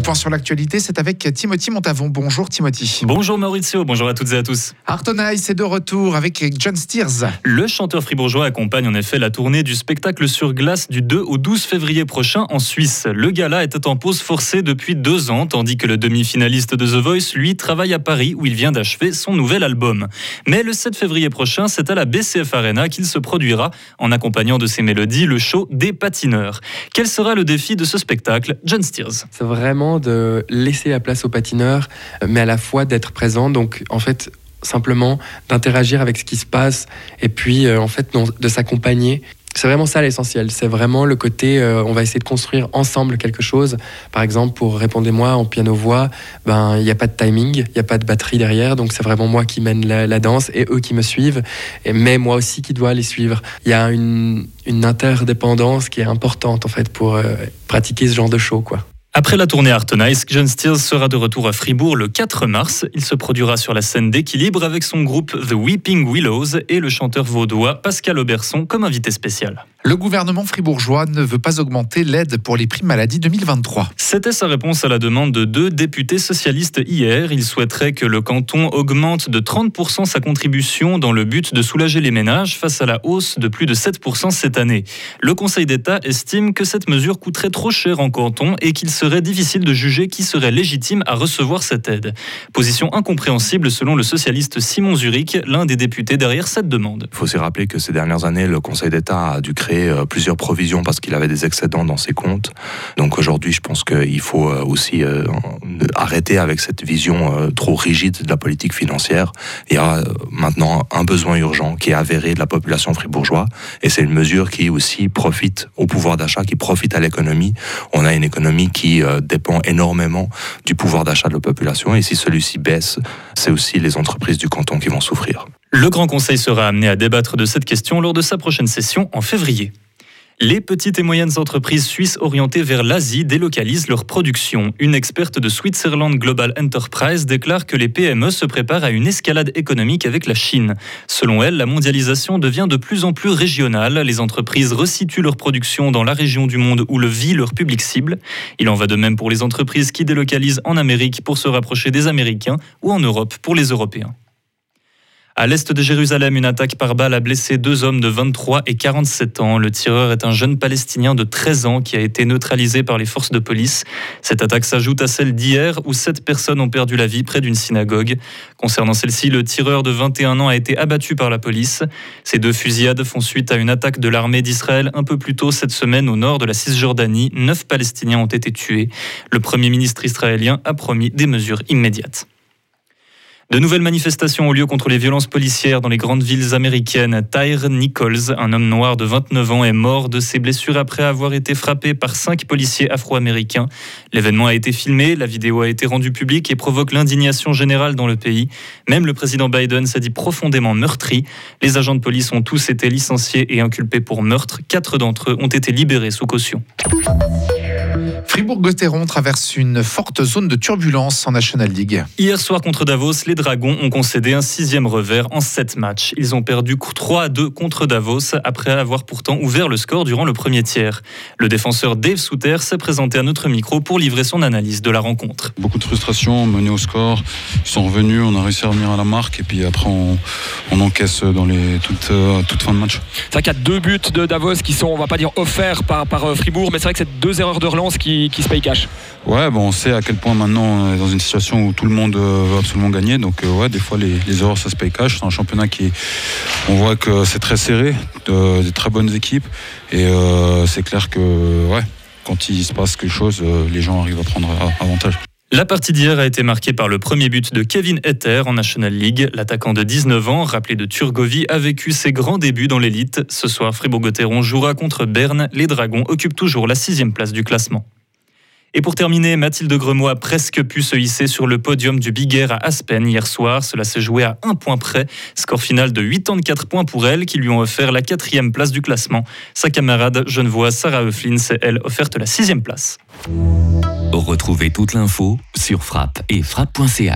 Le point sur l'actualité, c'est avec Timothy Montavon. Bonjour Timothy. Bonjour Maurizio, bonjour à toutes et à tous. Artonai, c'est de retour avec John Steers. Le chanteur fribourgeois accompagne en effet la tournée du spectacle sur glace du 2 au 12 février prochain en Suisse. Le gala était en pause forcée depuis deux ans, tandis que le demi-finaliste de The Voice, lui, travaille à Paris où il vient d'achever son nouvel album. Mais le 7 février prochain, c'est à la BCF Arena qu'il se produira en accompagnant de ses mélodies le show des patineurs. Quel sera le défi de ce spectacle John Steers? C'est vraiment de laisser la place aux patineurs, mais à la fois d'être présent. Donc, en fait, simplement d'interagir avec ce qui se passe et puis, euh, en fait, de s'accompagner. C'est vraiment ça l'essentiel. C'est vraiment le côté, euh, on va essayer de construire ensemble quelque chose. Par exemple, pour Répondez-moi en piano-voix, ben il n'y a pas de timing, il n'y a pas de batterie derrière, donc c'est vraiment moi qui mène la, danse et eux qui me suivent, mais moi aussi qui dois les suivre. Il y a une, une interdépendance qui est importante en fait pour euh, pratiquer ce genre de show, quoi. Après la tournée Art Nice, John Steers sera de retour à Fribourg le 4 mars. Il se produira sur la scène d'équilibre avec son groupe The Weeping Willows et le chanteur vaudois Pascal Auberson comme invité spécial. Le gouvernement fribourgeois ne veut pas augmenter l'aide pour les primes maladie 2023. C'était sa réponse à la demande de deux députés socialistes hier. Ils souhaiteraient que le canton augmente de 30% sa contribution dans le but de soulager les ménages face à la hausse de plus de 7% cette année. Le Conseil d'État estime que cette mesure coûterait trop cher en canton et qu'il serait difficile de juger qui serait légitime à recevoir cette aide. Position incompréhensible selon le socialiste Simon Zurich, l'un des députés derrière cette demande. Il faut aussi rappeler que ces dernières années, le Conseil d'État a dû créer euh, plusieurs provisions parce qu'il avait des excédents dans ses comptes. Donc aujourd'hui, je pense qu'il faut euh, aussi euh, arrêter avec cette vision trop rigide de la politique financière. Il y a maintenant un besoin urgent qui est avéré de la population fribourgeoise et c'est une mesure qui aussi profite au pouvoir d'achat, qui profite à l'économie. On a une économie qui dépend énormément du pouvoir d'achat de la population et si celui-ci baisse, c'est aussi les entreprises du canton qui vont souffrir. Le Grand Conseil sera amené à débattre de cette question lors de sa prochaine session en février. Les petites et moyennes entreprises suisses orientées vers l'Asie délocalisent leur production. Une experte de Switzerland Global Enterprise déclare que les PME se préparent à une escalade économique avec la Chine. Selon elle, la mondialisation devient de plus en plus régionale. Les entreprises resituent leur production dans la région du monde où le vit leur public cible. Il en va de même pour les entreprises qui délocalisent en Amérique pour se rapprocher des Américains ou en Europe pour les Européens. À l'est de Jérusalem, une attaque par balle a blessé deux hommes de 23 et 47 ans. Le tireur est un jeune Palestinien de 13 ans qui a été neutralisé par les forces de police. Cette attaque s'ajoute à celle d'hier où sept personnes ont perdu la vie près d'une synagogue. Concernant celle-ci, le tireur de 21 ans a été abattu par la police. Ces deux fusillades font suite à une attaque de l'armée d'Israël un peu plus tôt cette semaine au nord de la Cisjordanie. Neuf Palestiniens ont été tués. Le Premier ministre israélien a promis des mesures immédiates. De nouvelles manifestations ont lieu contre les violences policières dans les grandes villes américaines. Tyre Nichols, un homme noir de 29 ans, est mort de ses blessures après avoir été frappé par cinq policiers afro-américains. L'événement a été filmé, la vidéo a été rendue publique et provoque l'indignation générale dans le pays. Même le président Biden s'est dit profondément meurtri. Les agents de police ont tous été licenciés et inculpés pour meurtre. Quatre d'entre eux ont été libérés sous caution. Fribourg-Gotteron traverse une forte zone de turbulence en National League. Hier soir contre Davos, les Dragons ont concédé un sixième revers en sept matchs. Ils ont perdu 3 à 2 contre Davos après avoir pourtant ouvert le score durant le premier tiers. Le défenseur Dave Souter s'est présenté à notre micro pour livrer son analyse de la rencontre. Beaucoup de frustration, mené au score. Ils sont revenus, on a réussi à revenir à la marque et puis après on, encaisse dans les toutes, euh, fin de match. C'est vrai qu'il y a deux buts de Davos qui sont, on va pas dire offerts par, par euh, Fribourg, mais c'est vrai que c'est deux erreurs de relance qui qui, se paye cash. Ouais, bon, on sait à quel point maintenant on est dans une situation où tout le monde euh, veut absolument gagner. Donc euh, ouais, des fois les, les erreurs ça se paye cash. C'est un championnat qui, on voit que c'est très serré, de, des très bonnes équipes. Et euh, c'est clair que ouais, quand il se passe quelque chose, les gens arrivent à prendre avantage. La partie d'hier a été marquée par le premier but de Kevin Etter en National League. L'attaquant de 19 ans, rappelé de Turgovie, a vécu ses grands débuts dans l'élite. Ce soir, Fribourg-Gotteron jouera contre Berne. Les Dragons occupent toujours la sixième place du classement. Et pour terminer, Mathilde Gremaud a presque pu se hisser sur le podium du Big Air à Aspen hier soir. Cela s'est joué à un point près. Score final de 84 points pour elle, qui lui ont offert la quatrième place du classement. Sa camarade genevoise Sarah Euflin s'est, elle, offerte la sixième place. Retrouvez toute l'info sur frappe et frappe.ch.